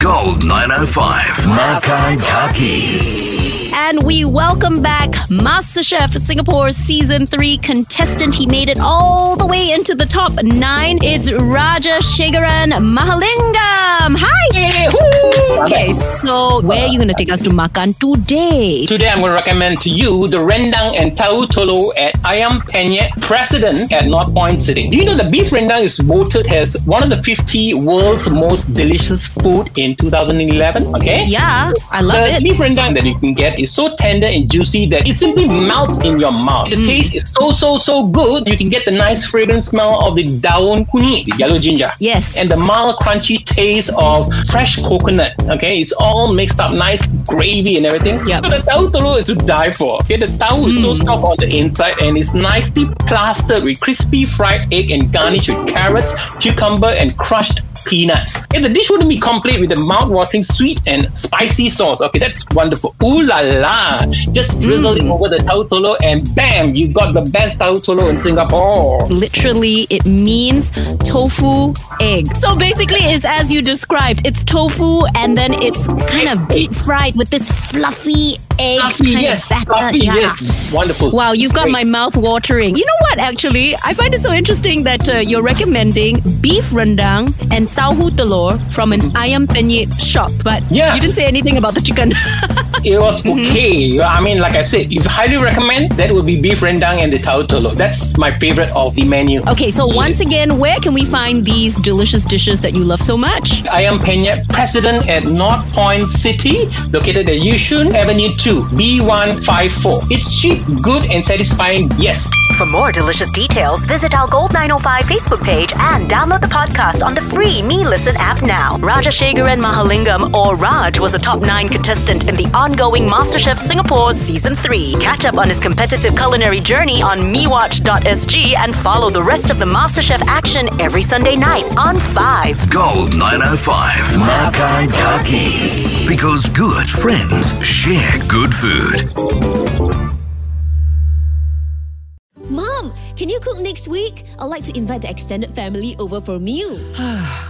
Gold 905. Makan Kaki. And we welcome back MasterChef Singapore Season 3 contestant. He made it all the way into the top nine. It's Raja Shegaran Mahalingam. Hi! Okay, so where are you going to take us to makan today? Today I'm going to recommend to you the rendang and tahu telur at Ayam Penyet President at North Point City. Do you know the beef rendang is voted as one of the 50 world's most delicious food in 2011? Okay? Yeah, I love the it. The beef rendang that you can get is so tender and juicy that it simply melts in your mouth. Mm. The taste is so so so good. You can get the nice fragrant smell of the daun kunyit, the yellow ginger. Yes. And the mild crunchy taste of fresh coconut. Okay, it's all mixed up, nice gravy and everything. Yep. So the tahu telur is to die for. Okay, the tahu is Mm. so soft on the inside and it's nicely plastered with crispy fried egg and garnished with carrots, cucumber, and crushed peanuts. Okay, the dish wouldn't be complete with the mouth-watering sweet and spicy sauce. Okay, that's wonderful. Ooh la la! Just drizzle Mm. it over the tahu telur and bam, you got the best tahu telur in Singapore. Literally, it means tofu egg. So basically, it's as you described. It's tofu, and then it's kind of deep fried with this fluffy egg Fluffy, kind yes, of batter. fluffy, yeah. yes, wonderful. Wow, you've got Great. my mouth watering. You know what, actually? I find it so interesting that uh, you're recommending beef rendang and tahu telur from an ayam penyet shop, but Yeah. you didn't say anything about the chicken. It was Mm-hmm. okay. I mean, like I said, if highly recommend, that would be beef rendang and the tau-tolo That's my favorite of the menu. okay, so once again, where can we find these delicious dishes that you love so much? Ayam Penyet, president at North Point City, located at Yishun Avenue 2, B154. It's cheap, good, and satisfying. Yes. For more delicious details, visit our Gold 905 Facebook page and download the podcast on the free Me Listen app now. Raja Shegaran Mahalingam, or Raj, was a top 9 contestant in the ongoing MasterChef Singapore Season 3. Catch up on his competitive culinary journey on mewatch.sg and follow the rest of the MasterChef action every Sunday night on 5. Gold 905. Makan Kaki. Because good friends share good food. Mom, can you cook next week? I'd like to invite the extended family over for a meal.